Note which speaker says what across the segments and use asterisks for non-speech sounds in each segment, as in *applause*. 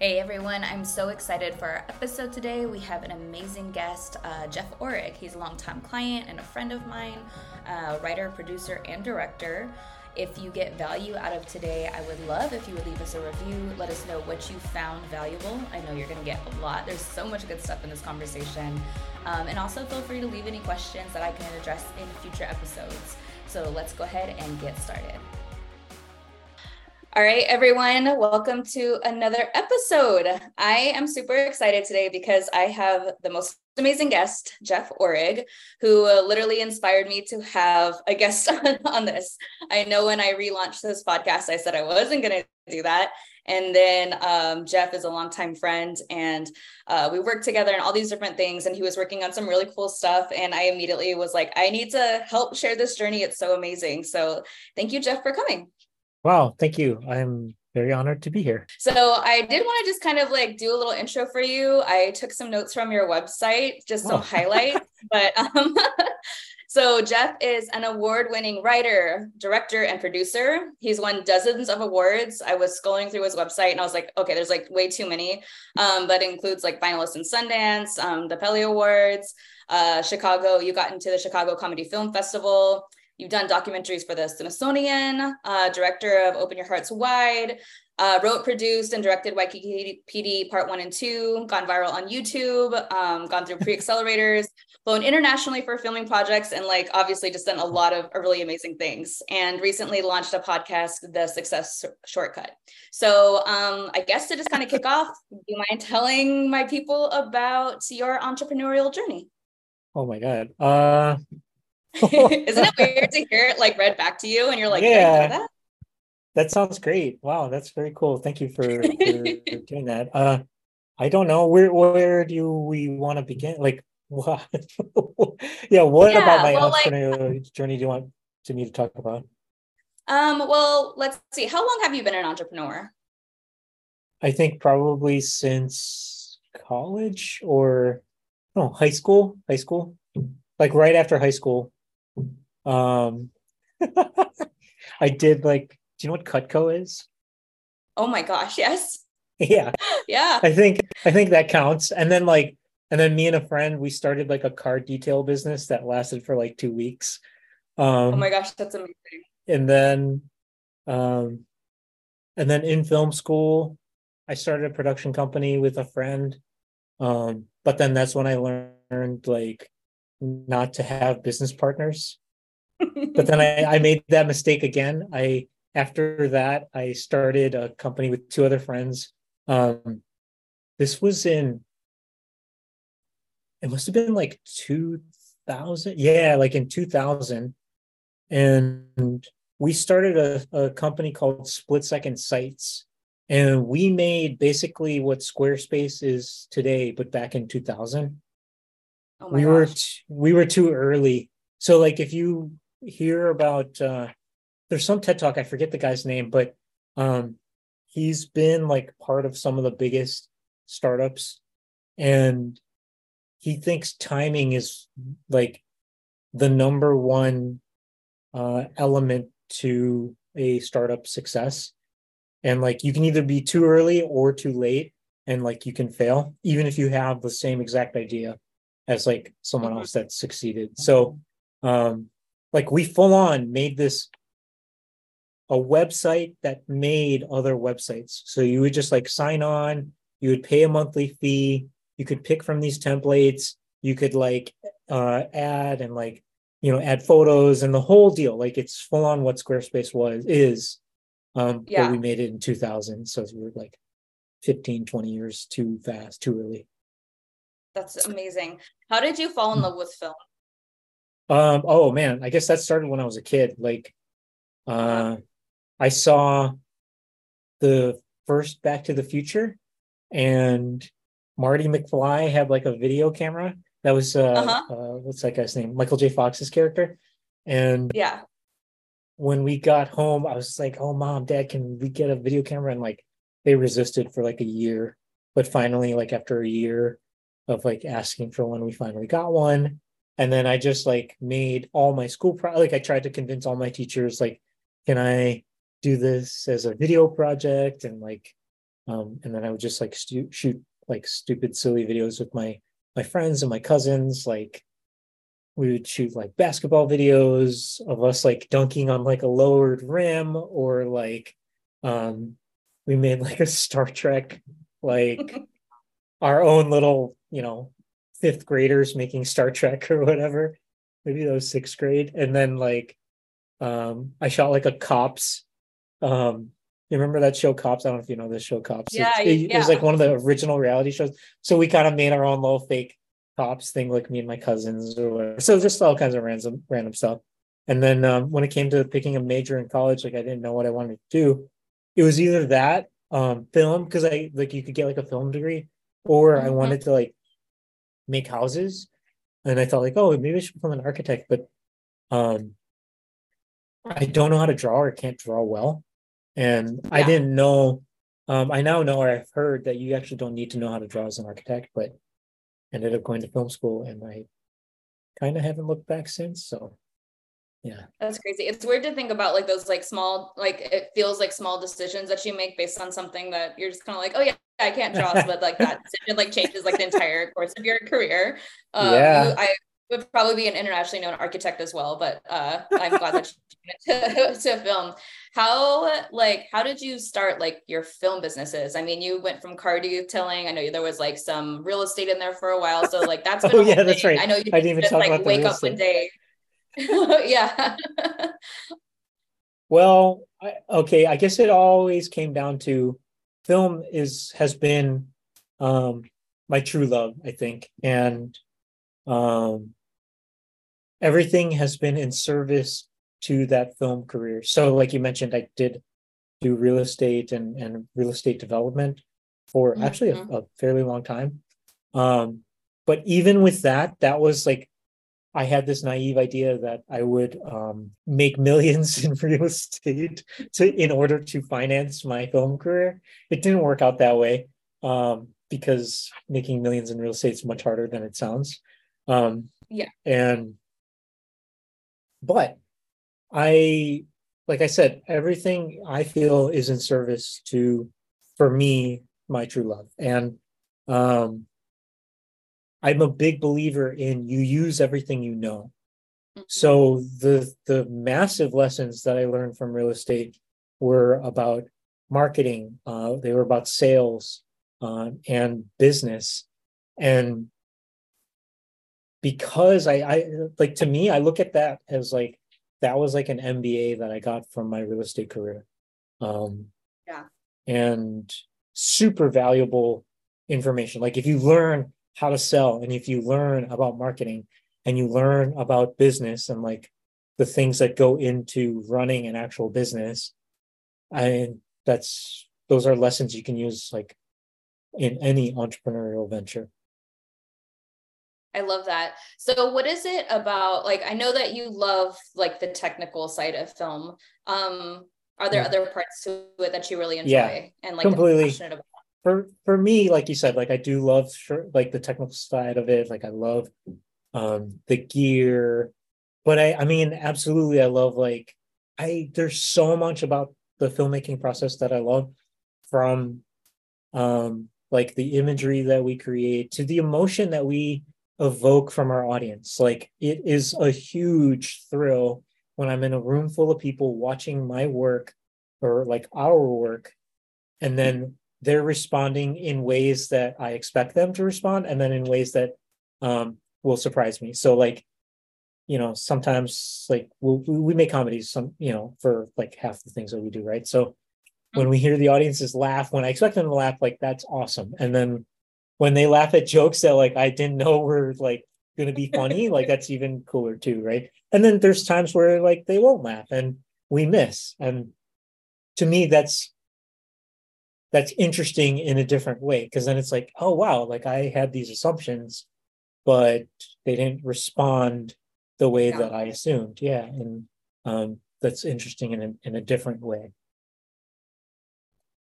Speaker 1: Hey everyone, I'm so excited for our episode today. We have an amazing guest, uh, Jeff Orig. He's a longtime client and a friend of mine, uh, writer, producer, and director. If you get value out of today, I would love if you would leave us a review. Let us know what you found valuable. I know you're going to get a lot. There's so much good stuff in this conversation. Um, and also feel free to leave any questions that I can address in future episodes. So let's go ahead and get started. All right, everyone, welcome to another episode. I am super excited today because I have the most amazing guest, Jeff Orig, who literally inspired me to have a guest on, *laughs* on this. I know when I relaunched this podcast, I said I wasn't going to do that. And then um, Jeff is a longtime friend, and uh, we worked together and all these different things. And he was working on some really cool stuff. And I immediately was like, I need to help share this journey. It's so amazing. So thank you, Jeff, for coming.
Speaker 2: Wow, thank you. I'm very honored to be here.
Speaker 1: So I did want to just kind of like do a little intro for you. I took some notes from your website, just some oh. *laughs* highlights. But um, *laughs* so Jeff is an award-winning writer, director, and producer. He's won dozens of awards. I was scrolling through his website and I was like, okay, there's like way too many. Um, but includes like finalists in Sundance, um, the Telly Awards, uh, Chicago. You got into the Chicago Comedy Film Festival. You've done documentaries for the Smithsonian, uh, director of Open Your Hearts Wide, uh, wrote, produced, and directed YKKPD Part 1 and 2, gone viral on YouTube, um, gone through pre accelerators, flown internationally for filming projects, and like obviously just done a lot of really amazing things. And recently launched a podcast, The Success Shortcut. So um, I guess to just kind of kick off, do you mind telling my people about your entrepreneurial journey?
Speaker 2: Oh my God. Uh, *laughs*
Speaker 1: Isn't it weird to hear it like read back to you and you're like, yeah, that?
Speaker 2: that sounds great. Wow, that's very cool. Thank you for, for *laughs* doing that. Uh, I don't know where where do we want to begin? Like, *laughs* what? yeah, what yeah, about my well, entrepreneurial like, journey do you want to me to talk about?
Speaker 1: Um, well, let's see. How long have you been an entrepreneur?
Speaker 2: I think probably since college or no high school. High school, like right after high school. Um, *laughs* I did like, do you know what Cutco is?
Speaker 1: Oh my gosh, yes. *laughs*
Speaker 2: Yeah.
Speaker 1: yeah.
Speaker 2: I think I think that counts. And then like and then me and a friend we started like a car detail business that lasted for like 2 weeks.
Speaker 1: Um Oh my gosh, that's amazing.
Speaker 2: And then um and then in film school I started a production company with a friend. Um but then that's when I learned like not to have business partners but then I, I made that mistake again. I after that I started a company with two other friends. Um, this was in it must have been like 2000 yeah like in 2000 and we started a, a company called split second sites and we made basically what squarespace is today but back in 2000 oh we gosh. were t- we were too early so like if you hear about uh there's some TED talk, I forget the guy's name, but um he's been like part of some of the biggest startups. And he thinks timing is like the number one uh element to a startup success. And like you can either be too early or too late and like you can fail even if you have the same exact idea as like someone mm-hmm. else that succeeded. So um like we full on made this a website that made other websites. So you would just like sign on, you would pay a monthly fee, you could pick from these templates, you could like uh add and like you know add photos and the whole deal. Like it's full on what Squarespace was is. Um yeah. but we made it in 2000. So we were like 15, 20 years too fast, too early.
Speaker 1: That's amazing. How did you fall in hmm. love with film?
Speaker 2: Um, oh man, I guess that started when I was a kid. Like, uh, I saw the first Back to the Future, and Marty McFly had like a video camera. That was uh, uh-huh. uh what's that guy's name? Michael J. Fox's character. And
Speaker 1: yeah,
Speaker 2: when we got home, I was like, "Oh, mom, dad, can we get a video camera?" And like, they resisted for like a year, but finally, like after a year of like asking for one, we finally got one and then i just like made all my school pro like i tried to convince all my teachers like can i do this as a video project and like Um, and then I would just like stu- shoot like stupid, silly videos with my my friends and my cousins. Like we would shoot like basketball videos of us like dunking on like a lowered rim or like um we made like a Star Trek like *laughs* our own little, you know, fifth graders making Star Trek *laughs* or whatever. Maybe that was sixth grade. And then like um I shot like a cops. Um you remember that show Cops? I don't know if you know this show Cops.
Speaker 1: Yeah,
Speaker 2: it, it,
Speaker 1: yeah.
Speaker 2: it was like one of the original reality shows. So we kind of made our own little fake cops thing, like me and my cousins or whatever. So just all kinds of random random stuff. And then um, when it came to picking a major in college, like I didn't know what I wanted to do. It was either that um, film because I like you could get like a film degree, or I
Speaker 1: Mhm.
Speaker 2: wanted to like make houses. And I thought like, oh, maybe I should become an architect, but um, I don't know how to draw or can't draw well, and I didn't know. Um, I now know or I've heard that you actually don't need to know how to draw as an architect, but ended up going to film school and I kind of haven't looked back since. So yeah.
Speaker 1: That's crazy. It's weird to think about like those like small, like it feels like small decisions that you make based on something that you're just kind of like, oh yeah, I can't draw, but like that decision like changes like the entire course of your career. Um,
Speaker 2: Yeah.
Speaker 1: I would probably be an internationally known architect as well, but uh, I'm glad that you *laughs* to, *laughs* to film. How like how did you start like your film businesses? I mean, you went from car detailing. I know there was like some real estate in there for a while, so like that's *laughs* been
Speaker 2: Oh,
Speaker 1: a whole
Speaker 2: yeah, that's
Speaker 1: thing.
Speaker 2: right.
Speaker 1: I know you
Speaker 2: I didn't even
Speaker 1: just
Speaker 2: talk
Speaker 1: like
Speaker 2: about the
Speaker 1: wake up one day. yeah.
Speaker 2: Well, I, okay, I guess it always came down to film is has been um my true love, I think. And um everything has been in service to that film career. So like you mentioned, I did do real estate and, and real estate development for actually a, a fairly long time. Um, but even with that, that was like I had this naive idea that I would um, make millions *laughs* in real estate to in order to finance my film career. It didn't work out that way um, because making millions in real estate is much harder than it sounds. Um,
Speaker 1: Yeah.
Speaker 2: And but I, like I said, everything I feel is in service to, for me, my true love, and um, I'm a big believer in you use everything you know. So the the massive lessons that I learned from real estate were about marketing. Uh, they were about sales uh, and business, and because I, I like to me, I look at that as like that was like an MBA that I got from my real estate career. Um,
Speaker 1: Yeah.
Speaker 2: and super valuable information. Like if you learn how to sell and if you learn about marketing and you learn about business and like the things that go into running an actual business, I that's those are lessons you can use like in any entrepreneurial venture.
Speaker 1: I love that. So what is it about like I know that you love like the technical side of film. Um are there
Speaker 2: Yeah.
Speaker 1: other parts to it that you really enjoy
Speaker 2: Yeah,
Speaker 1: and like
Speaker 2: completely. For for me like you said like i do love like the technical side of it like i love um the gear. But i i mean absolutely i love like i there's so much about the filmmaking process that i love from um like the imagery that we create to the emotion that we evoke from our audience. Like it is a huge thrill when i'm in a room full of people watching my work or like our work and then they're responding in ways that I expect them to respond, and then in ways that um, will surprise me. So, like, you know, sometimes like we'll, we make comedies, some you know, for like half the things that we do, right? So when we hear the audiences laugh, when I expect them to laugh, like that's awesome, and then when they laugh at jokes that like I didn't know were like going to be funny, *laughs* like that's even cooler too, right? And then there's times where like they won't laugh and we miss, and to me that's that's interesting in a different way because then it's like oh wow like i had these assumptions but they didn't respond the way
Speaker 1: Yeah.
Speaker 2: that i assumed yeah and um that's interesting in a, in a different way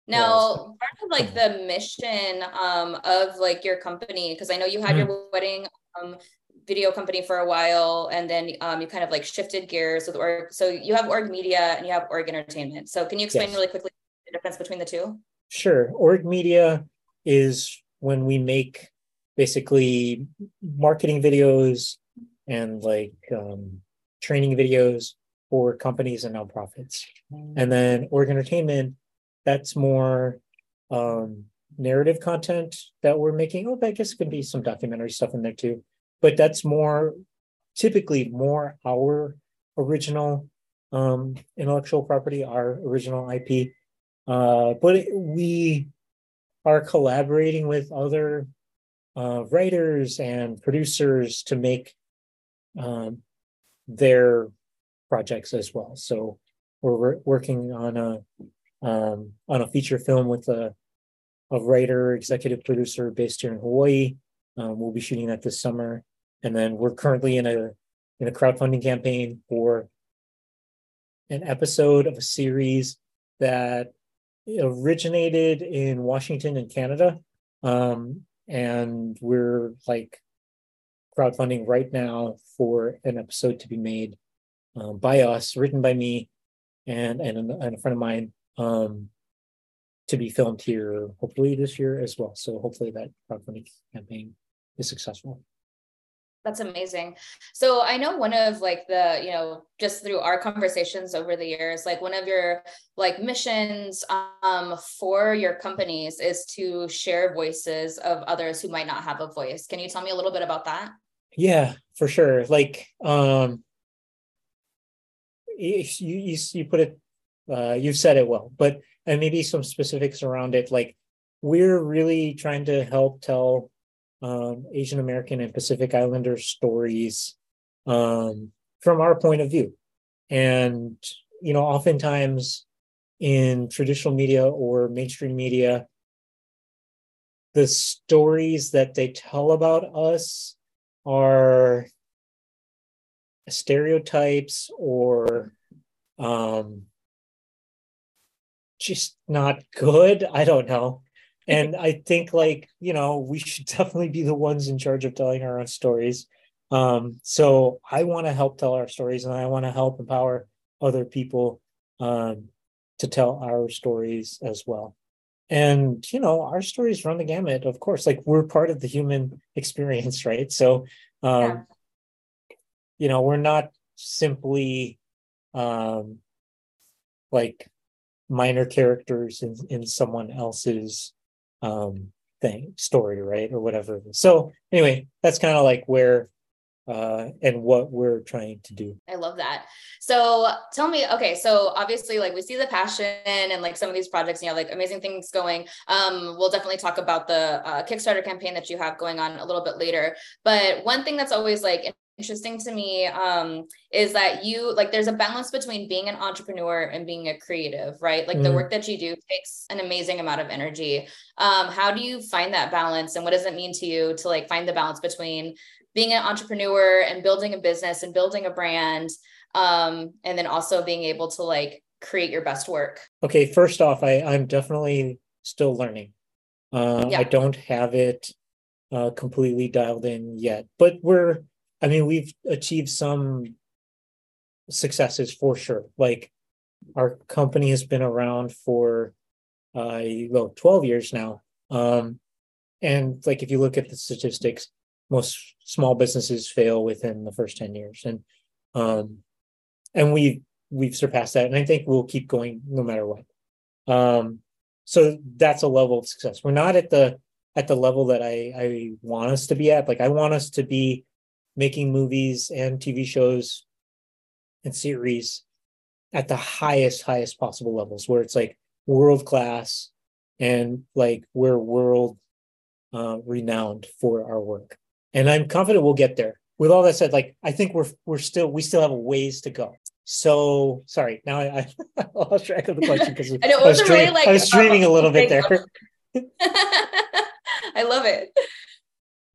Speaker 1: Now, part of like *clears throat* the mission um of like your company because I know you had
Speaker 2: Mm-hmm.
Speaker 1: your wedding um video company for a while and then um you kind of like shifted gears with Orig so you have Orig media and you have org entertainment. So can you explain
Speaker 2: Yes.
Speaker 1: really quickly the difference between the two?
Speaker 2: Sure. Orig media is when we make basically marketing videos and like um, training videos for companies and nonprofits. And then Orig entertainment, that's more um, narrative content that we're making. Oh, I guess it could be some documentary stuff in there too. But that's more typically more our original um, intellectual property, our original IP. Uh, but we are collaborating with other uh, writers and producers to make um, their projects as well. So we're working on a um, on a feature film with a a writer, executive producer based here in Hawaii. Um, we'll be shooting that this summer, and then we're currently in a in a crowdfunding campaign for an episode of a series that originated in Washington and Canada. Um, and we're like crowdfunding right now for an episode to be made um, by us, written by me and and, and a friend of mine, um, to be filmed here hopefully this year as well. So hopefully that crowdfunding campaign is successful.
Speaker 1: That's amazing. So I know one of like the, you know, just through our conversations over the years, like one of your like missions um for your companies is to share voices of others who might not have a voice. Can you tell me a little bit about that?
Speaker 2: Yeah, for sure. Like um you you you put it uh you've said it well, but and maybe some specifics around it like we're really trying to help tell um, Asian American and Pacific Islander stories um, from our point of view. And, you know, oftentimes in traditional media or mainstream media, the stories that they tell about us are stereotypes or um, just not good. I don't know and I think like you know we should *laughs* definitely be the ones in charge of telling our own stories. Um, so I want to help tell our stories, and I want to help empower other people um, to tell our stories as well. And you know, our stories run the gamut, of course. Like we're part of the human *laughs* experience, right? So, um, yeah. you know, we're not simply um, like minor characters in in someone else's um thing story right or whatever. So anyway that's kind of like where uh and what we're trying to do.
Speaker 1: I love that. So tell me okay so obviously like we see the passion and like some of these projects you know like amazing things going. Um we'll definitely talk about the uh, kickstarter campaign that you have going on a little bit later. But one thing that's always like interesting to me um, is that you like there's a balance between being an entrepreneur and being a creative right like mm. the work that you do takes an amazing amount of energy um, how do you find that balance and what does it mean to you to like find the balance between being an entrepreneur and building a business and building a brand um, and then also being able to like create your best work
Speaker 2: okay first off i i'm definitely still learning uh, yeah. i don't have it uh, completely dialed in yet but we're I mean, we've achieved some successes for sure. Like our company has been around for uh well 12 years now. Um and like if you look at the statistics, most small businesses fail within the first 10 years. And um and we we've surpassed that. And I think we'll keep going no matter what. Um so that's a level of success. We're not at the at the level that I I want us to be at. Like I want us to be making movies and TV shows and series at the highest, highest possible levels, where it's like world class and like we're world uh, renowned for our work. And I'm confident we'll get there. With all that said, like I think we're we're still we still have a ways to go. So sorry, now I, *laughs* I lost track of the question because *laughs* I, I, was dream, really like, I was dreaming a little bit there. *laughs*
Speaker 1: I love it.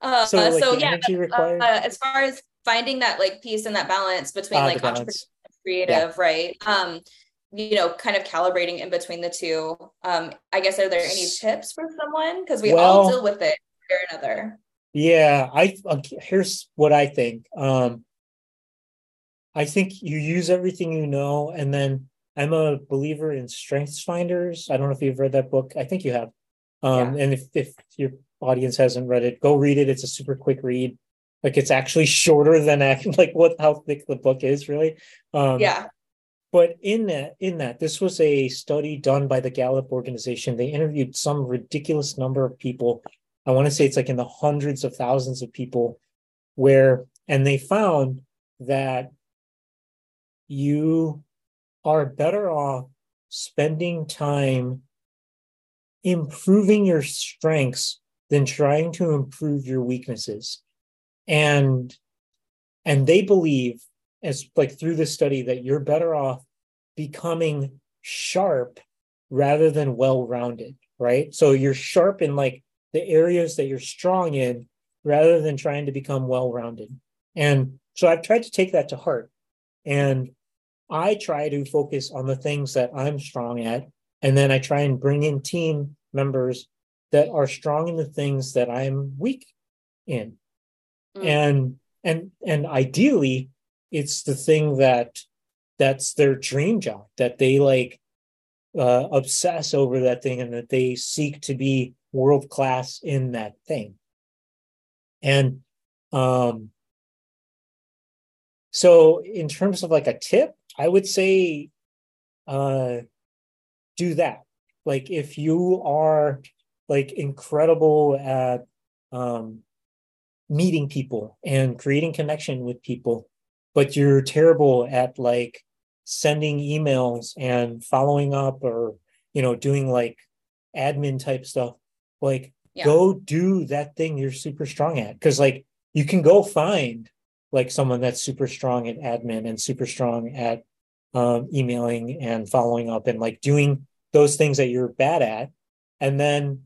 Speaker 1: Uh, so, like so yeah, uh, as far as finding that like piece and that balance between uh, like entrepreneur and creative, yeah. right? Um, you know, kind of calibrating in between the two. Um, I guess are there any tips for someone because we well, all deal with it or another?
Speaker 2: Yeah, I uh, here's what I think. Um, I think you use everything you know, and then I'm a believer in Strengths Finders. I don't know if you've read that book. I think you have. Um, yeah. And if if your audience hasn't read it, go read it. It's a super quick read. Like it's actually *laughs* shorter than *laughs* like what how thick the book is really.
Speaker 1: Um, yeah.
Speaker 2: But in that in that this was a study done by the Gallup organization. They interviewed some ridiculous number of people. I want to say it's like in the hundreds of thousands of people, where and they found that you are better off spending time improving your strengths than trying to improve your weaknesses. And and they believe as like through this study that you're better off becoming sharp rather than well-rounded right? So you're sharp in like the areas that you're strong in rather than trying to become well-rounded. And so i've tried to take that to heart. And I try to focus on the things that I'm strong at, and then I try and bring in team members that are strong in the things that I'm weak in. Mm. And and and ideally it's the thing that that's their dream job that they like uh, obsess over that thing and that they seek to be world class in that thing and um so in terms of like a tip I would say uh do that. Like if you are like incredible at um meeting people and creating connection with people, but you're terrible at like sending emails and following up or you know doing like admin type stuff. Like yeah. go do that thing you're super strong at. Because like you can go find like someone that's super strong at admin and super strong at um, emailing and following up and like doing those things that you're bad at. And then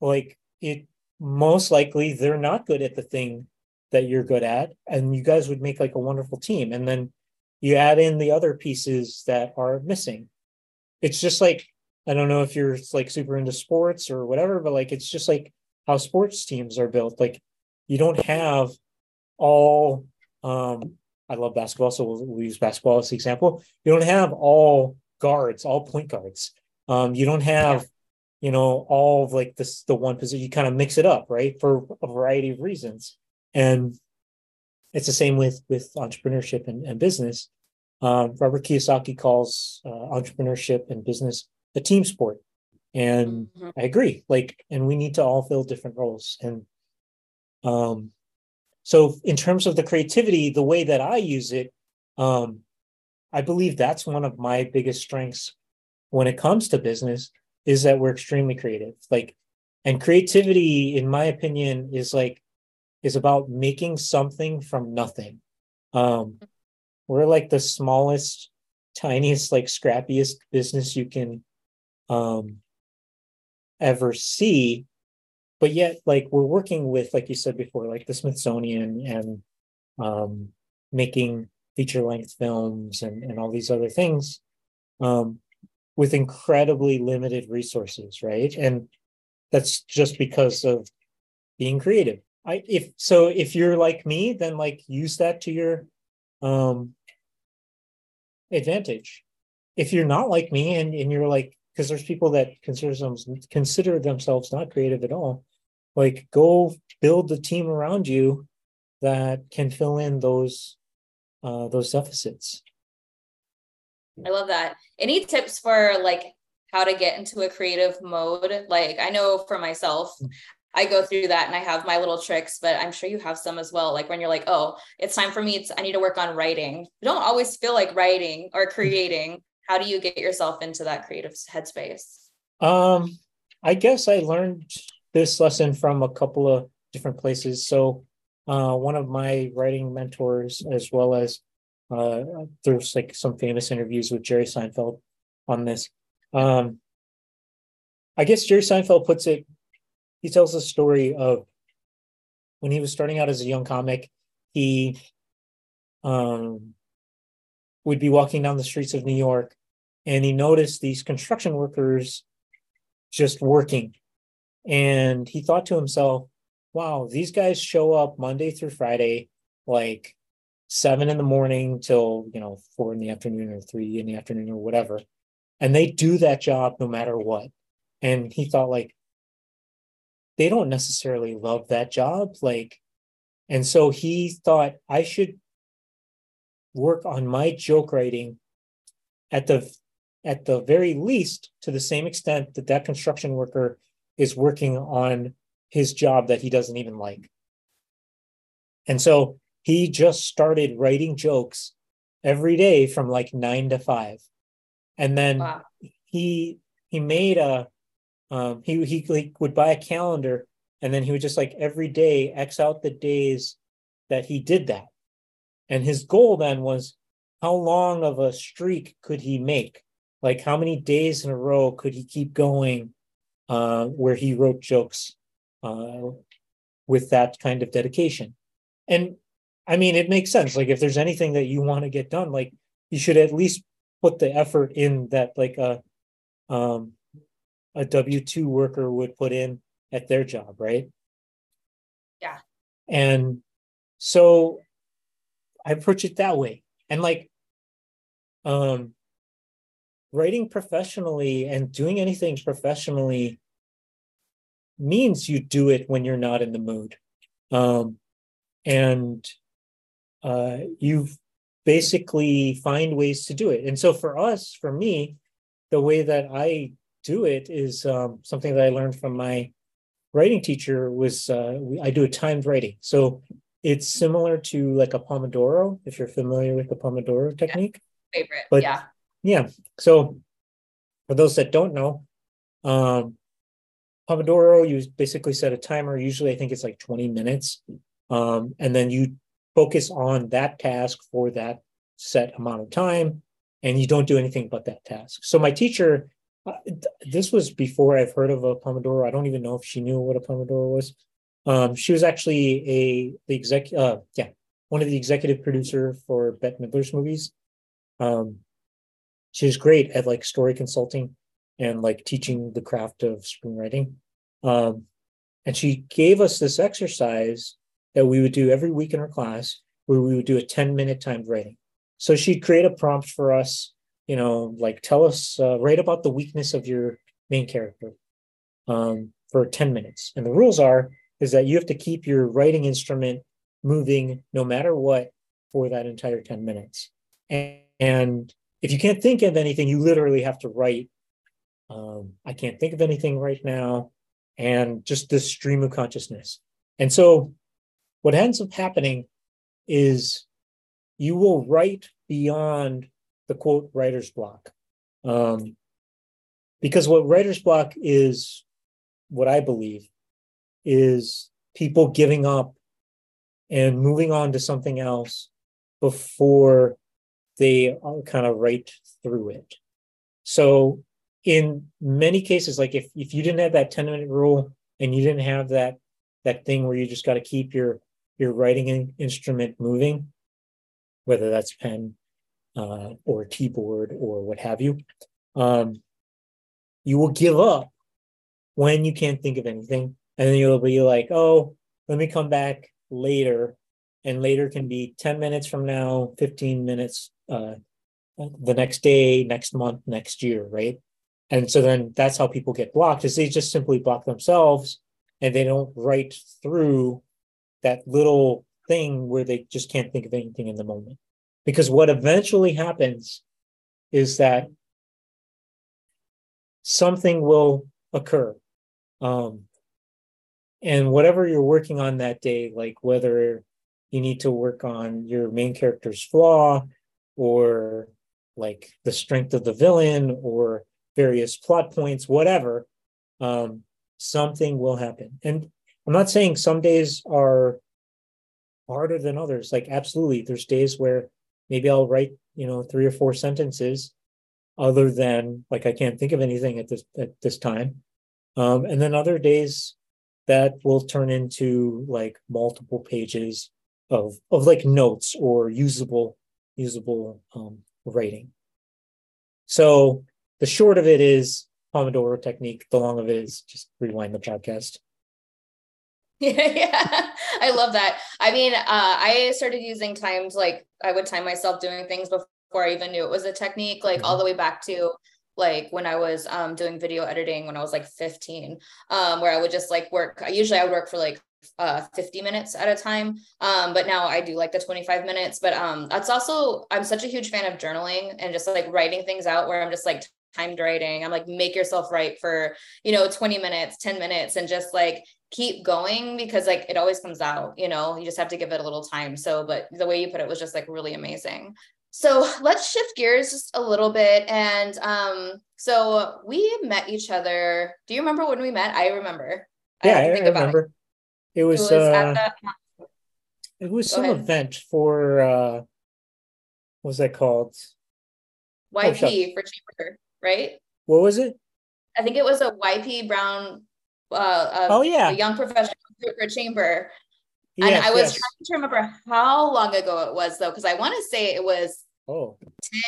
Speaker 2: like it most likely they're not good at the thing that you're good at and you guys would make like a wonderful team and then you add in the other pieces that are missing it's just like i don't know if you're like super into sports or whatever but like it's just like how sports teams are built like you don't have all um I love basketball, so we'll, we'll, use basketball as the example. You don't have all guards, all point guards. Um, you don't have. You know, all of like this the one position. You kind of mix it up, right, for a variety of reasons. And it's the same with with entrepreneurship and, and business. Um, Robert Kiyosaki calls uh, entrepreneurship and business a team sport, and mm-hmm. I agree. Like, and we need to all fill different roles. And um, so, in terms of the creativity, the way that I use it, um, I believe that's one of my biggest strengths when it comes to business is that we're extremely creative. Like, and creativity, in my opinion, is like is about making something from nothing. Um, we're like the smallest, tiniest, like scrappiest business you can um, ever see but yet like we're working with like you said before like the smithsonian and um, making feature length films and, and all these other things um, with incredibly limited resources right? And that's just because of being creative. I if so if you're like me then like use that to your um advantage. If you're not like me and, and you're like because there's people that consider them consider themselves not creative at all like go build the team around you that can fill in those uh, those deficits
Speaker 1: i love that any tips for like how to get into a creative mode like i know for myself I go through that and I have my little tricks, but I'm sure you have some as well. Like when you're like, oh, it's time for me. It's, I need to work on writing. You don't always feel like writing or *laughs* creating. How do you get yourself into that creative headspace?
Speaker 2: Um, I guess I learned this lesson from a couple of different places. So, uh, one of my writing mentors, as well as uh, there's like some famous interviews with Jerry Seinfeld on this. Um, I guess Jerry Seinfeld puts it, he tells a story of when he was starting out as a young comic, he um, would be walking down the streets of New York and he noticed these construction workers just working and he thought to himself, wow, these guys show up Monday through Friday, like seven in the morning till you know four in the afternoon or three in the afternoon or whatever. And they do that job no matter what. And he thought like they don't necessarily love that job like and so he thought i should work on my joke writing at the at the very least to the same extent that that construction worker is working on his job that he doesn't even like. And so he just started writing jokes every day from like nine to five. And then wow. he he made a um he he like would buy a calendar and then he would just like every day x out the days that he did that. And his goal then was how long of a streak could he make? Like how many days in a row could he keep going uh where he wrote jokes uh with that kind of dedication? And i mean it makes sense. Like if there's anything that you want to get done like you should at least put the effort in that like a um a w2 worker would put in at their job right?
Speaker 1: Yeah.
Speaker 2: And so i approach it that way. And like um writing professionally and doing anything professionally means you do it when you're not in the mood. Um and uh, you basically find ways to do it. And so for us, for me, the way that I do it is um, something that I learned from my writing teacher was uh, I do a timed writing. So it's similar to like a Pomodoro, if you're familiar with the Pomodoro technique.
Speaker 1: Yeah. Favorite,
Speaker 2: but,
Speaker 1: yeah.
Speaker 2: Yeah. So for those that don't know, um, Pomodoro, you basically set a timer. Usually, I think it's like 20 minutes um, and then you focus on that task for that set amount of time and you don't do anything but that task. So my teacher uh, this was before i've heard of a pomodoro. I don't even know if she knew what a pomodoro was. Um, she was actually a the exec uh, yeah one of the executive producer for bette midler's movies. Um, she was great at like story consulting and like teaching the craft of screenwriting. Um, and she gave us this exercise that we would do every week in our class where we would do a 10 minute timed writing. So she'd create a prompt for us, you know, like tell us, uh, write about the weakness of your main character um, for 10 minutes. And the rules are, is that you have to keep your writing instrument moving no matter what for that entire 10 minutes. And, and if you can't think of anything, you literally have to write, um, I can't think of anything right now. And just this stream of consciousness. And so what ends up happening is you will write beyond the quote writer's block. Um, because what writer's block is, what I believe, is people giving up and moving on to something else before they kind of write through it. So in many cases, like if, if you didn't have that 10 minute rule and you didn't have that that thing where you just got to keep your your writing an instrument moving, whether that's pen uh, or keyboard or what have you, um, you will give up when you can't think of anything. And then you'll be like, oh, let me come back later. And later can be 10 minutes from now, 15 minutes uh, the next day, next month, next year, right? And so then that's how people get blocked is they just simply block themselves and they don't write through that little thing where they just can't think of anything in the moment. Because what eventually happens is that something will occur. Um, and whatever you're working on that day, like whether you need to work on your main character's flaw or like the strength of the villain or various plot points, whatever, um, something will happen. And I'm not saying some days are harder than others. Like absolutely, there's days where maybe I'll write, you know, three or four sentences other than like I can't think of anything at this at this time. Um, and then other days that will turn into like multiple pages of of like notes or usable usable um, writing. So the short of it is Pomodoro technique. The long of it is just rewind the podcast. *laughs*
Speaker 1: Yeah, yeah. I love that. I mean, uh, I started using times like I would time myself doing things before I even knew it was a technique, like mm-hmm. all the way back to like when I was um, doing video editing when I was like 15, um, where I would just like work. Usually I would work for like uh 50 minutes at a time um but now i do like the 25 minutes but um that's also i'm such a huge fan of journaling and just like writing things out where i'm just like timed writing i'm like make yourself write for you know 20 minutes 10 minutes and just like keep going because like it always comes out you know? You just have to give it a little time. So but the way you put it was just like really amazing. So *laughs* let's shift gears just a little bit and um so we met each other. Do you remember when we met? I remember.
Speaker 2: Yeah i, I remember. It. it was, it was uh the... it was some ahead. event for uh what was that called?
Speaker 1: Yp oh, for chamber right?
Speaker 2: What was it?
Speaker 1: I think it was a yp brown uh,
Speaker 2: oh yeah,
Speaker 1: a young professional for chamber. And yes, I was yes. trying to remember how long ago it was though, because I want to say it was
Speaker 2: oh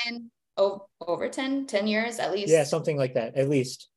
Speaker 1: 10 oh, over 10, 10 years at least.
Speaker 2: Yeah, something like that, at least.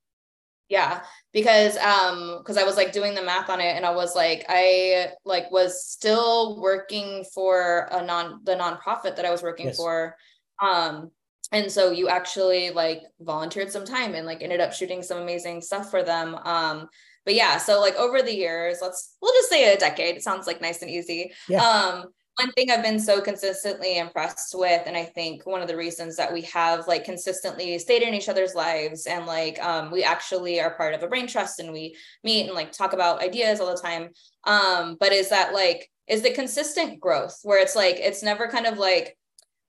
Speaker 1: Yeah, because um because I was like doing the math on it and I was like I like was still working for a non the nonprofit that I was working yes. for. Um and so you actually like volunteered some time and like ended up shooting some amazing stuff for them. Um but yeah, so like over the years, let's we'll just say a decade. It sounds like nice and easy. Yeah. Um, one thing I've been so consistently impressed with, and I think one of the reasons that we have like consistently stayed in each other's lives, and like um, we actually are part of a brain trust, and we meet and like talk about ideas all the time. Um, but is that like is the consistent growth where it's like it's never kind of like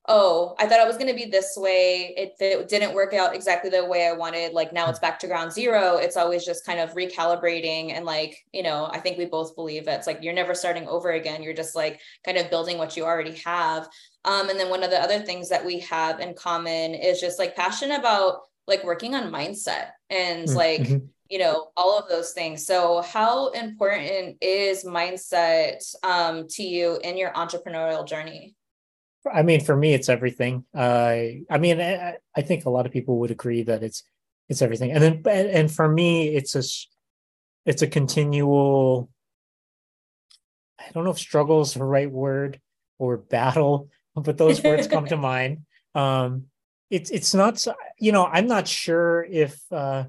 Speaker 1: oh, I thought it was going to be this way. It, it, didn't work out exactly the way I wanted. Like now it's back to ground zero. It's always just kind of recalibrating. And like, you know, I think we both believe that it's like you're never starting over again. You're just like kind of building what you already have. Um, and then one of the other things that we have in common is just like passion about like working on mindset and mm, like, mm-hmm. you know, all of those things. So how important is mindset um, to you in your entrepreneurial journey?
Speaker 2: I mean, for me, it's everything. Uh, I mean, I, I, think a lot of people would agree that it's it's everything. And then, and for me, it's a it's a continual. I don't know if struggle is the right word or battle, but those words come to *laughs* mind. Um, it's it's not. You know, I'm not sure if uh,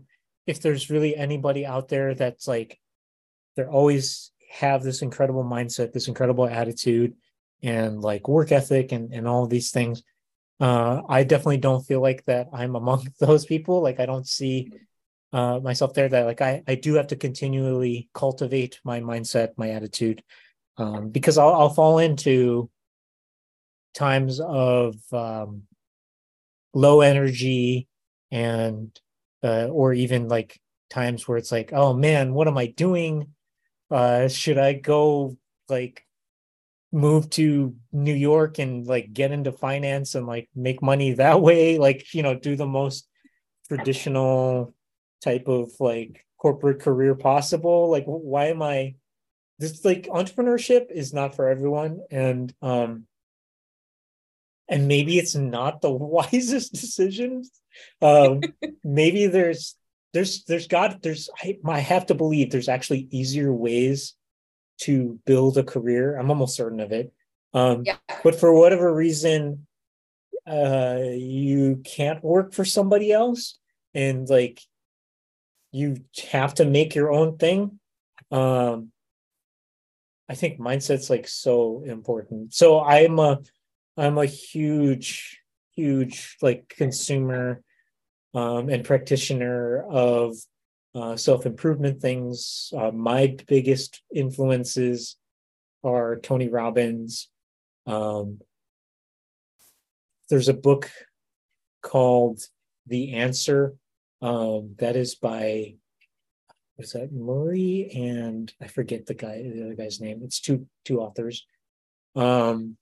Speaker 2: if there's really anybody out there that's like they're always have this incredible mindset, this incredible attitude and like work ethic and, and all these things. Uh, I definitely don't feel like that I'm among *laughs* those people. Like I don't see uh, myself there that like I, I do have to continually cultivate my mindset, my attitude, um, because I'll, I'll fall into times of um, low energy and uh, or even like times where it's like, oh man, what am I doing? Uh, should I go like move to New York and like get into finance and like make money that way, like, you know, do the most traditional type of like corporate career possible. Like, why am I this like entrepreneurship is not for everyone. And, um, and maybe it's not the *laughs* wisest decision. Um, *laughs* maybe there's, there's, there's got, there's, I, I have to believe there's actually easier ways to build a career. I'm almost certain of it. Um, yeah. But for whatever reason, uh, you can't work for somebody else, and like you have to make your own thing. Um, I think mindset's like so important. So I'm a I'm a huge huge like consumer um, and practitioner of uh, self improvement things. Uh, my biggest influences are Tony Robbins. Um, there's a book called The Answer um, that is by what is that Murray and I forget the guy the other guy's name. It's two two authors. Um,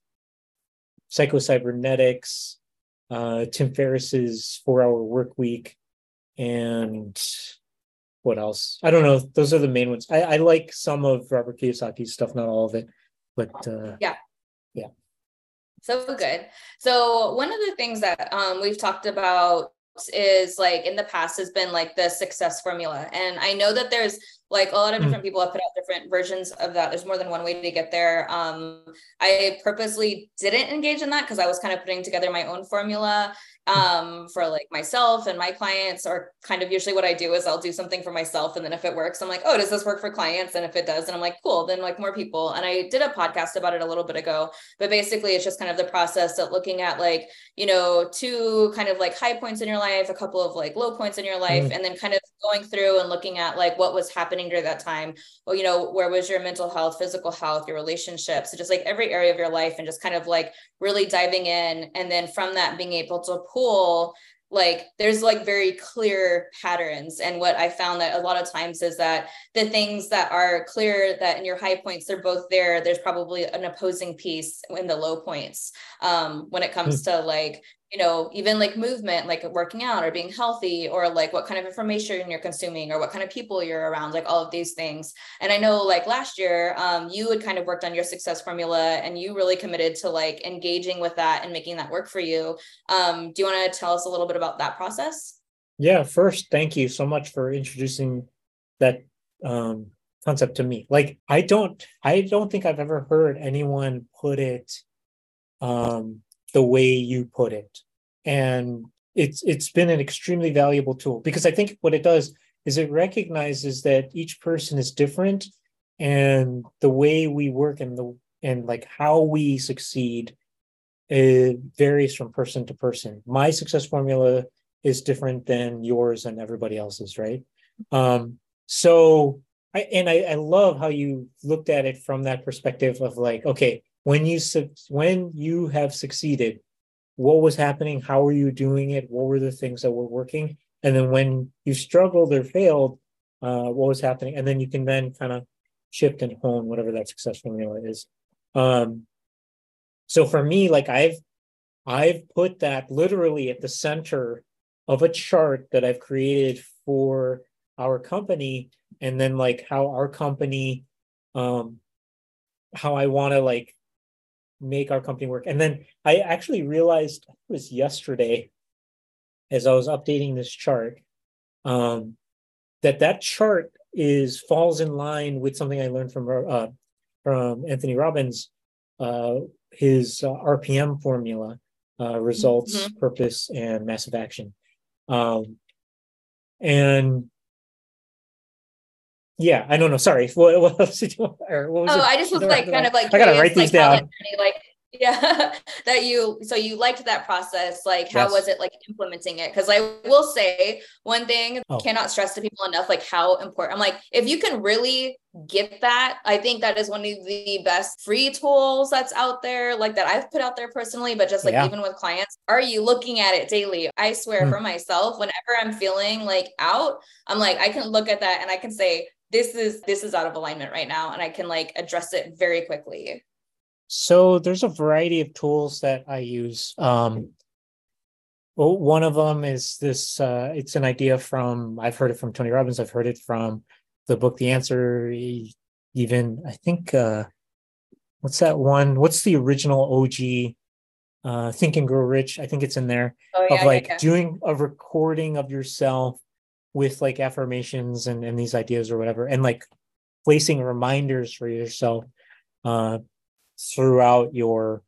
Speaker 2: Psycho-Cybernetics, uh, Tim Ferriss's Four Hour Work Week, and what else? I don't know. Those are the main ones. I, I like some of Robert Kiyosaki's stuff, not all of it, but uh,
Speaker 1: yeah,
Speaker 2: yeah.
Speaker 1: So good. So one of the things that um, we've talked about is like in the past has been like the success formula. And I know that there's like a lot of hmm. different people have put out different versions of that. There's more than one way to get there. Um, I purposely didn't engage in that because I was kind of putting together my own formula um, for like myself and my clients are kind of usually what I do is I'll do something for myself. And then if it works, I'm like, oh, does this work for clients? And if it does, and I'm like, cool, then like more people. And I did a podcast about it a little bit ago, but basically it's just kind of the process of looking at like, you know, two kind of like high points in your life, a couple of like low points in your life, mm-hmm. and then kind of going through and looking at like what was happening during that time. Well, you know, where was your mental health, physical health, your relationships, so just like every area of your life and just kind of like really diving in. And then from that being able to pull like there's like very clear patterns and what i found that a lot of times is that the things that are clear that in your high points they're both there there's probably an opposing piece in the low points um, when it comes mm-hmm. to like you know, even like movement, like working out or being healthy, or like what kind of information you're consuming or what kind of people you're around, like all of these things. And I know like last year, um, you had kind of worked on your success formula and you really committed to like engaging with that and making that work for you. Um, do you want to tell us a little bit about that process?
Speaker 2: Yeah, first, thank you so much for introducing that um, concept to me. Like, I don't, I don't think I've ever heard anyone put it um, the way you put it. And it's it's been an extremely valuable tool because I think what it does is it recognizes that each person is different and the way we work and the and like how we succeed it varies from person to person. My success formula is different than yours and everybody else's, right? Um, so I and I, I love how you looked at it from that perspective of like, okay, when you when you have succeeded what was happening? How were you doing it? What were the things that were working? And then when you struggled or failed uh, what was happening? And then you can then kind of shift and hone whatever that success formula is. Um, so for me like i've i've put that literally at the center of a chart that i've created for our company and then like how our company um how i want to like make our company work. And then I actually realized it was yesterday as I was updating this chart um, that that chart is falls in line with something I learned from uh, from Anthony Robbins, uh, his uh, RPM formula, uh, results, mm-hmm. purpose, and massive action. Um, and yeah, I don't know. Sorry. *laughs* What, what else did you? Or what was
Speaker 1: oh,
Speaker 2: it?
Speaker 1: I just was like kind of like.
Speaker 2: I gotta write these
Speaker 1: like,
Speaker 2: down.
Speaker 1: Like *laughs* yeah that you so you liked that process like how yes. was it like implementing it because i will say one thing oh. cannot stress to people enough like how important i'm like if you can really get that i think that is one of the best free tools that's out there like that i've put out there personally but just like yeah. even with clients are you looking at it daily i swear hmm. for myself whenever i'm feeling like out i'm like i can look at that and i can say this is this is out of alignment right now and i can like address it very quickly
Speaker 2: so there's a variety of tools that I use. Um, well, one of them is this. Uh, it's an idea from I've heard it from Tony Robbins. I've heard it from the book The Answer. Even I think uh, what's that one? What's the original OG? Uh, Think and Grow Rich. I think it's in there oh, yeah, of like yeah, yeah. doing a recording of yourself with like affirmations and, and these ideas or whatever, and like placing reminders for yourself uh, throughout your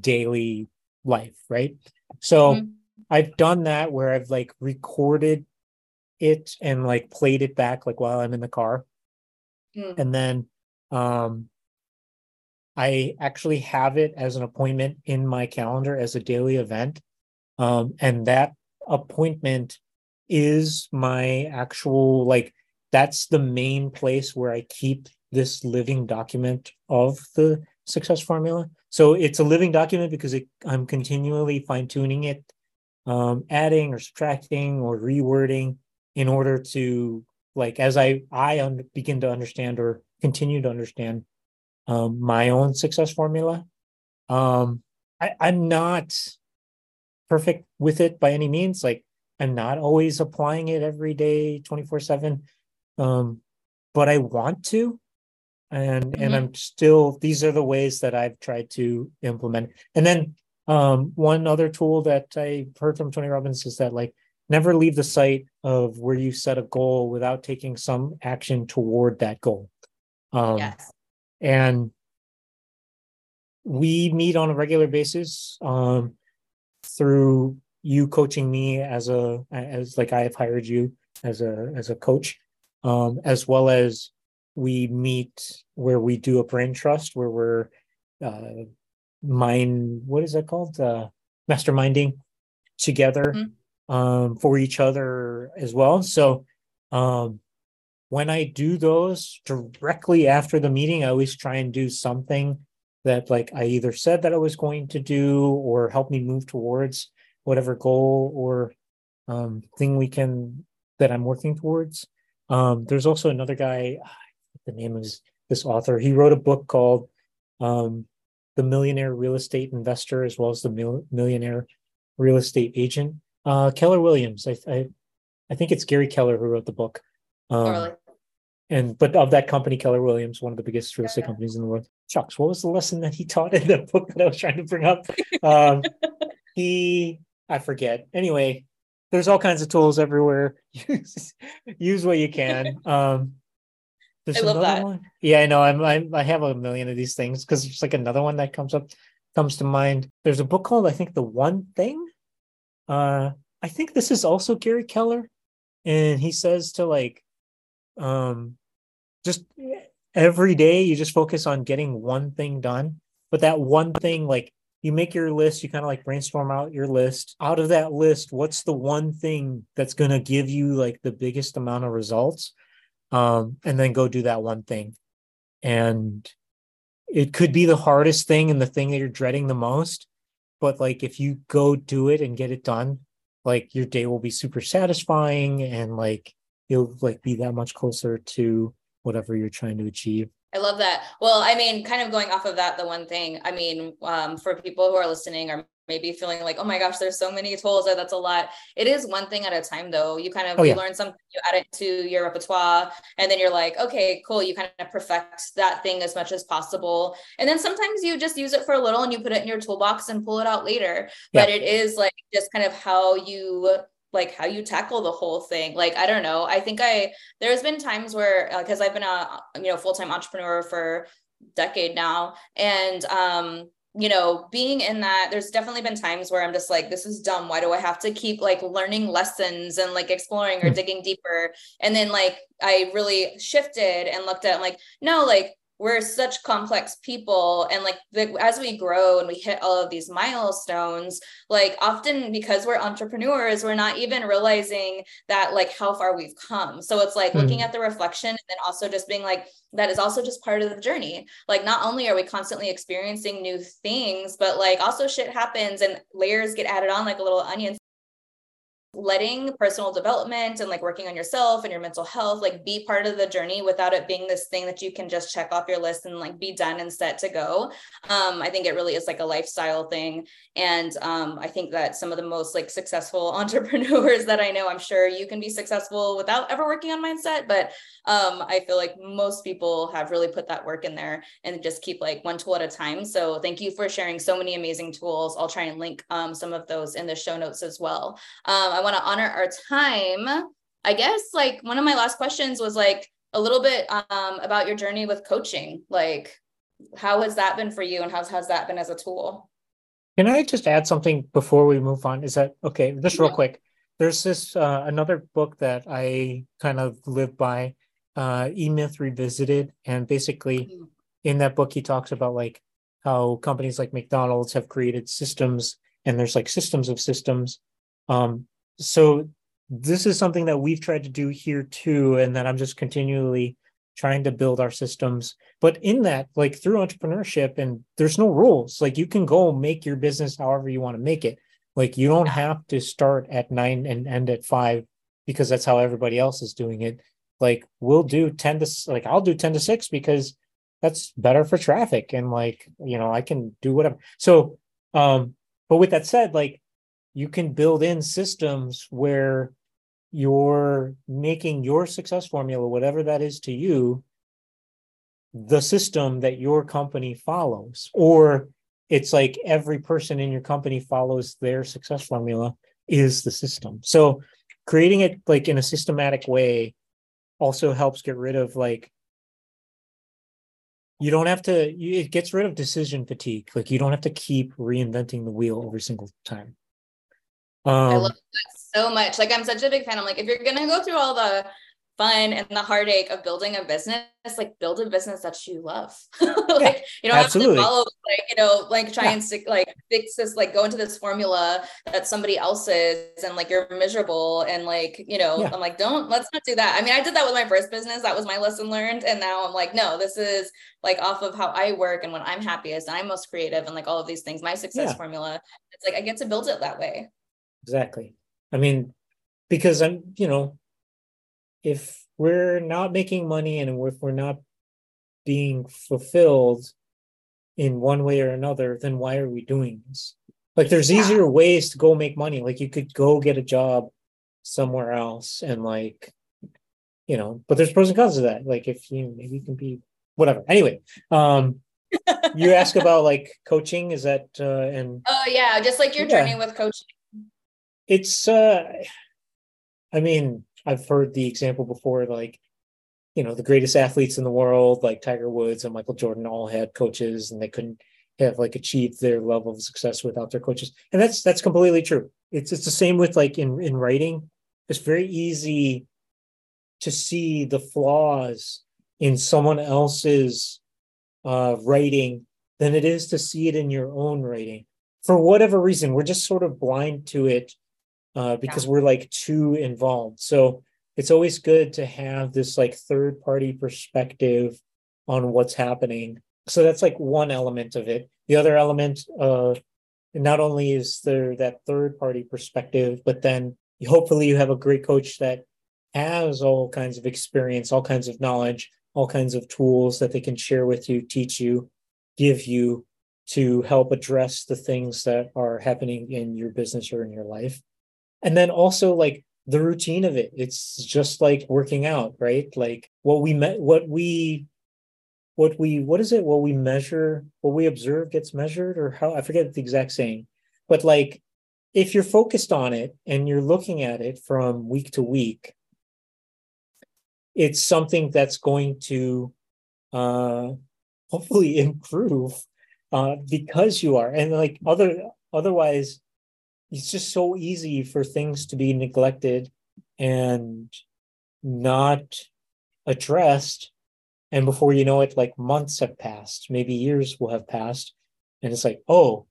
Speaker 2: daily life, right? So mm-hmm. I've done that where I've like recorded it and like played it back like while I'm in the car. Mm. And then um I actually have it as an appointment in my calendar as a daily event. Um and that appointment is my actual like that's the main place where I keep this living document of the success formula. So it's a living document because it, I'm continually fine tuning it, um, adding or subtracting or rewording in order to like as I I un- begin to understand or continue to understand um, my own success formula. Um, I, I'm not perfect with it by any means. Like I'm not always applying it every day, 24 seven. Um, but I want to and mm-hmm. and i'm still these are the ways that i've tried to implement and then um, one other tool that I heard from Tony Robbins is that like never leave the site of where you set a goal without taking some action toward that goal. Um, yes. And we meet on a regular basis um, through you coaching me as a as like I have hired you as a as a coach, um, as well as we meet where we do a brain trust where we're uh, mind what is that called uh, masterminding together mm-hmm. um, for each other as well. So um, when I do those directly after the meeting, I always try and do something that like I either said that I was going to do or help me move towards whatever goal or um, thing we can that I'm working towards. Um, there's also another guy, the name is this author. He wrote a book called um, The Millionaire Real Estate Investor as well as the Mil- Millionaire Real Estate Agent. Uh, Keller Williams. I, I, I think it's Gary Keller who wrote the book. Um, and but of that company, Keller Williams, one of the biggest real estate yeah, companies in the world. Chucks, what was the lesson that he taught in the book that I was trying to bring up? Um, *laughs* he, I forget. Anyway, there's all kinds of tools everywhere. *laughs* use, use what you can. *laughs* Um,
Speaker 1: I love that.
Speaker 2: One. Yeah, I know. I'm, I'm I have a million of these things because it's like another one that comes up comes to mind. There's a book called I think The One Thing. Uh, I think this is also Gary Keller, and he says to like, um, just every day you just focus on getting one thing done. But that one thing, like you make your list, you kind of like brainstorm out your list. Out of that list, what's the one thing that's going to give you like the biggest amount of results? Um, and then go do that one thing. And it could be the hardest thing and the thing that you're dreading the most. But like if you go do it and get it done, like your day will be super satisfying and like you'll like be that much closer to whatever you're trying to achieve.
Speaker 1: I love that. Well, I mean, kind of going off of that, the one thing, I mean, um, for people who are listening or maybe feeling like, oh my gosh, there's so many tools, or that's a lot. It is one thing at a time, though. You kind of oh, yeah. you learn something, you add it to your repertoire, and then you're like, okay, cool. You kind of perfect that thing as much as possible. And then sometimes you just use it for a little and you put it in your toolbox and pull it out later. Yeah. But it is like just kind of how you like how you tackle the whole thing like i don't know. I think i there's been times where because uh, i've been a you know full-time entrepreneur for decade now. And um you know being in that there's definitely been times where i'm just like this is dumb. Why do i have to keep like learning lessons and like exploring or hmm. digging deeper? And then like i really shifted and looked at like no like we're such complex people and like the, as we grow and we hit all of these milestones like often because we're entrepreneurs we're not even realizing that like how far we've come so it's like mm. looking hmm. at the reflection and then also just being like that is also just part of the journey like not only are we constantly experiencing new things but like also shit happens and layers get added on like a little onion letting personal development and like working on yourself and your mental health like be part of the journey without it being this thing that you can just check off your list and like be done and set to go. Um, i think it really is like a lifestyle thing. And um, i think that some of the most like successful *laughs* entrepreneurs that i know i'm sure you can be successful without ever working on mindset but um, i feel like most people have really put that work in there and just keep like one tool at a time. So thank you for sharing so many amazing tools. I'll try and link um, some of those in the show notes as well. Um, want to honor our time. I guess like one of my last questions was like a little bit um, about your journey with coaching. Like, how has that been for you, and how's has that been as a tool?
Speaker 2: Can I just add something before we move on? Is that okay? Just real quick. There's this uh, another book that I kind of live by, uh, E Myth Revisited, and basically mm-hmm. in that book he talks about like how companies like McDonald's have created systems, and there's like systems of systems. Um, so this is something that we've tried to do here too and that i'm just continually trying to build our systems. But in that like through entrepreneurship and there's no rules. Like you can go make your business however you want to make it. Like you don't have to start at nine and end at five because that's how everybody else is doing it. Like we'll do 10 to like i'll do 10 to 6 because that's better for traffic and like you know i can do whatever so um but with that said like you can build in systems where you're making your success formula, whatever that is to you, the system that your company follows. Or it's like every person in your company follows their success formula is the system. So creating it like in a systematic way also helps get rid of like you don't have to it gets rid of decision fatigue like you don't have to keep reinventing the wheel every single time
Speaker 1: um, i love that so much like i'm such a big fan i'm like if you're gonna go through all the fun and the heartache of building a business, like build a business that you love. *laughs* like yeah, you don't absolutely. have to follow like, you know, like try yeah. and stick like fix this, like go into this formula that somebody else's, and like you're miserable and like, you know, yeah. I'm like, don't let's not do that. I mean, I did that with my first business. That was my lesson learned. And now I'm like, no, this is like off of how I work and when I'm happiest and I'm most creative and like all of these things, my success formula. It's like I get to build it that way.
Speaker 2: Exactly. I mean, because I'm, you know, if we're not making money and if we're not being fulfilled in one way or another, then why are we doing this? Like there's yeah. easier ways to go make money. Like you could go get a job somewhere else and like, you know, but there's pros and cons of that. Like if you maybe you can be whatever. Anyway, um *laughs* you ask about like coaching, is that uh and
Speaker 1: oh yeah, just like your yeah. journey with coaching.
Speaker 2: It's uh I mean, I've heard the example before, like, you know, the greatest athletes in the world, like Tiger Woods and Michael Jordan, all had coaches, and they couldn't have like achieved their level of success without their coaches. And that's that's completely true. It's it's the same with like in in writing. It's very easy to see the flaws in someone else's uh, writing than it is to see it in your own writing. For whatever reason, we're just sort of blind to it uh, because yeah. we're like too involved. So it's always good to have this like third party perspective on what's happening. So that's like one element of it. The other element, uh, not only is there that third party perspective, but then hopefully you have a great coach that has all kinds of experience, all kinds of knowledge, all kinds of tools that they can share with you, teach you, give you to help address the things that are happening in your business or in your life and then also like the routine of it it's just like working out right? Like what we met what we what we what is it? What we measure what we observe gets measured or how i forget the exact saying. But like if you're focused on it and you're looking at it from week to week it's something that's going to uh hopefully *laughs* improve uh because you are. And like other otherwise it's just so easy for things to be neglected and not addressed. And before you know it like months have passed maybe years will have passed. And it's like oh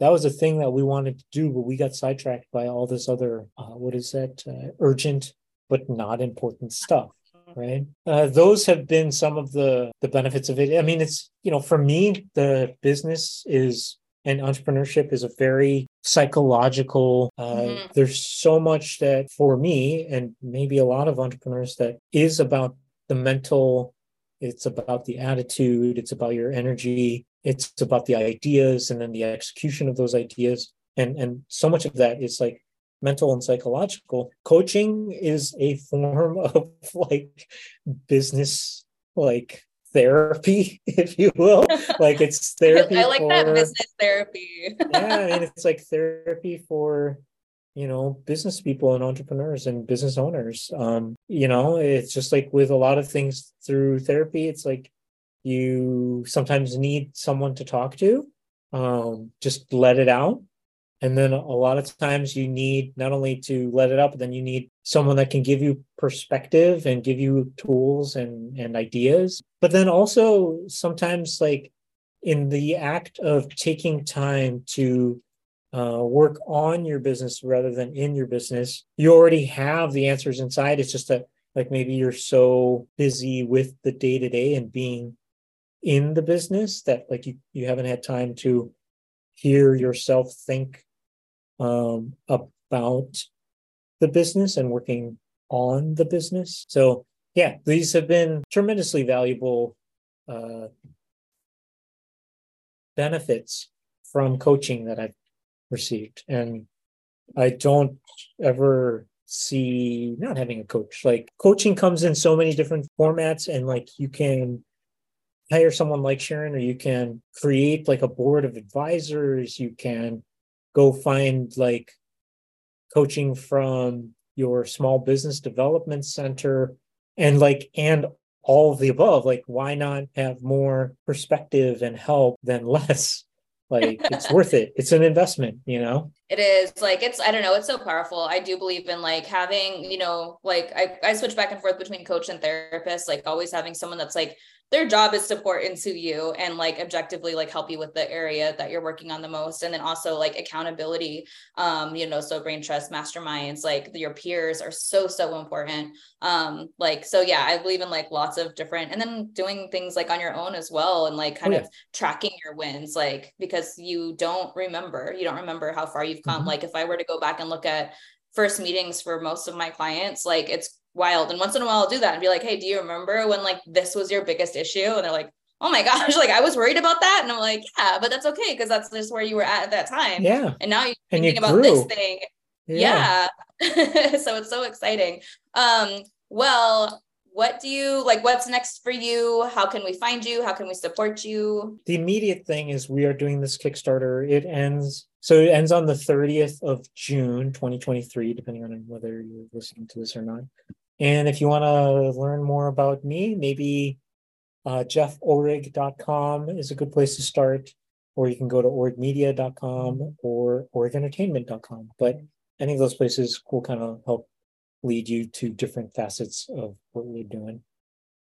Speaker 2: that was a thing that we wanted to do but we got sidetracked by all this other uh, what is that uh, urgent but not important stuff right? Uh, those have been some of the the benefits of it. I mean it's you know for me the business is and entrepreneurship is a very psychological uh, mm-hmm. there's so much that for me and maybe a lot of entrepreneurs that is about the mental it's about the attitude it's about your energy it's about the ideas and then the execution of those ideas and and so much of that is like mental and psychological coaching is a form *laughs* of like business like therapy, *laughs* if you will. Like it's *laughs* therapy.
Speaker 1: I like for, that business therapy.
Speaker 2: yeah, I mean *laughs* it's like therapy for you know business people and entrepreneurs and business owners. Um, you know, it's just like with a lot of things through therapy, it's like you sometimes need someone to talk to. Um, just let it out and then a lot of times you need not only to let it up, but then you need someone that can give you perspective and give you tools and, and ideas. But then also sometimes like in the act of taking time to uh, work on your business rather than in your business, you already have the answers inside. It's just that like maybe you're so busy with the day to day and being in the business that like you, you haven't had time to hear yourself think um, about the business and working on the business. So, yeah, these have been tremendously valuable uh, benefits from coaching that I've received. And I don't ever see not having a coach. Like, coaching comes in so many different formats, and like, you can hire someone like Sharon, or you can create like a board of advisors. You can go find like coaching from your small business development center and like and all of the above. Like why not have more perspective and help than less? *laughs* Like it's worth it. It's an investment you know?
Speaker 1: It is. Like it's i don't know it's so powerful. I do believe in like having you know like i, I switch back and forth between coach and therapist like always having someone that's like their job is to pour into you and like objectively like help you with the area that you're working on the most and then also like accountability um you know so brain trust masterminds like your peers are so so important um like so yeah i believe in like lots of different and then doing things like on your own as well and like kind oh, yeah. of tracking your wins like because you don't remember you don't remember how far you've come mm-hmm. like if i were to go back and look at first meetings for most of my clients like it's wild. And once in a while I'll do that and be like, hey, do you remember when like this was your biggest issue? And they're like, oh my *laughs* gosh, like I was worried about that. And I'm like, yeah, but that's okay because that's just where you were at at that time.
Speaker 2: Yeah.
Speaker 1: And now you're and thinking you about this thing. Yeah. yeah. *laughs* so it's so exciting. Um, well, what do you like what's next for you how can we find you how can we support you
Speaker 2: the immediate thing is we are doing this kickstarter it ends so it ends on the 30th of june 2023 depending on whether you're listening to this or not and if you want to learn more about me, maybe uh, jefforig.com is a good place to start, or you can go to origmedia.com or origentertainment.com. But any of those places will kind of help lead you to different facets of what we're doing.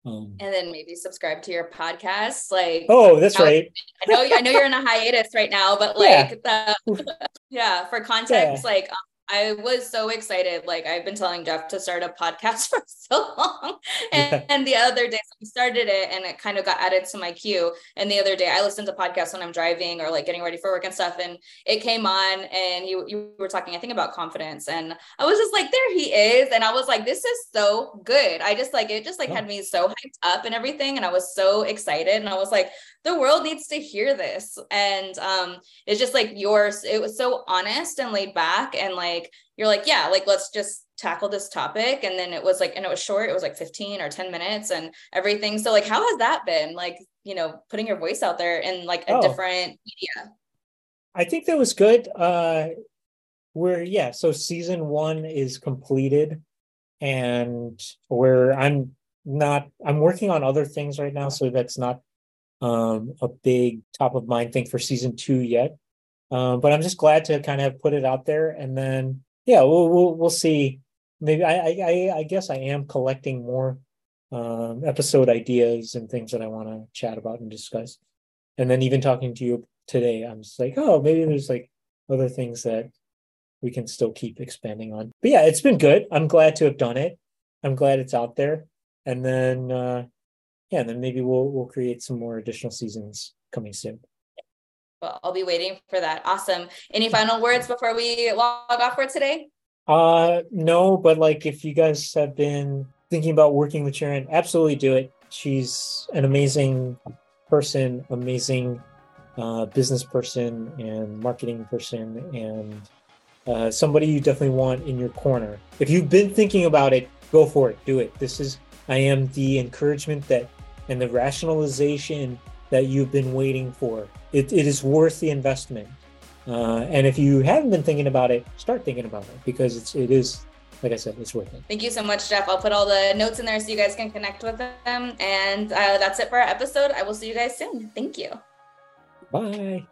Speaker 1: Um, and then maybe subscribe to your podcast. Like,
Speaker 2: oh, that's right. *laughs*
Speaker 1: I know, I know you're in a hiatus right now, but like, yeah, the, *laughs* yeah for context, yeah. like, um, I was so excited. Like I've been telling Jeff to start a podcast *laughs* for so long. *laughs* And, yeah. and the other day we started it and it kind of got added to my queue. And the other day I listened to podcasts when I'm driving or like getting ready for work and stuff. And it came on and you you were talking, I think, about confidence. And I was just like, there he is. And I was like, this is so good. I just like it just like oh. had me so hyped up and everything. And I was so excited. And I was like, the world needs to hear this. And um, it's just like yours, it was so honest and laid back. And like, you're like, yeah, like, let's just tackle this topic. And then it was like, and it was short, it was like 15 or 10 minutes and everything. So, like, how has that been? Like, you know, putting your voice out there in like a oh, different media?
Speaker 2: I think that was good. Uh, where, yeah, so season one is completed and where I'm not, I'm working on other things right now. So that's not um, a big top of mind thing for season two yet. Um, but I'm just glad to kind of put it out there, and then yeah, we'll we'll, we'll see. Maybe I, I I guess I am collecting more um, episode ideas and things that I want to chat about and discuss. And then even talking to you today, I'm just like, oh, maybe there's like other things that we can still keep expanding on. But yeah, it's been good. I'm glad to have done it. I'm glad it's out there. And then uh, yeah, and then maybe we'll we'll create some more additional seasons coming soon.
Speaker 1: Well, I'll be waiting for that. Awesome. Any final words before we log off for today?
Speaker 2: Uh no, but like if you guys have been thinking about working with Sharon, absolutely do it. She's an amazing person, amazing uh, business person and marketing person and uh, somebody you definitely want in your corner. If you've been thinking about it, go for it. Do it. This is I am the encouragement that and the rationalization that you've been waiting for. It, it is worth the investment. Uh, and if you haven't been thinking about it, start thinking about it because it's it is like I said, it's worth it.
Speaker 1: Thank you so much, Jeff. I'll put all the notes in there so you guys can connect with them. And uh, that's it for our episode. I will see you guys soon. Thank you.
Speaker 2: Bye.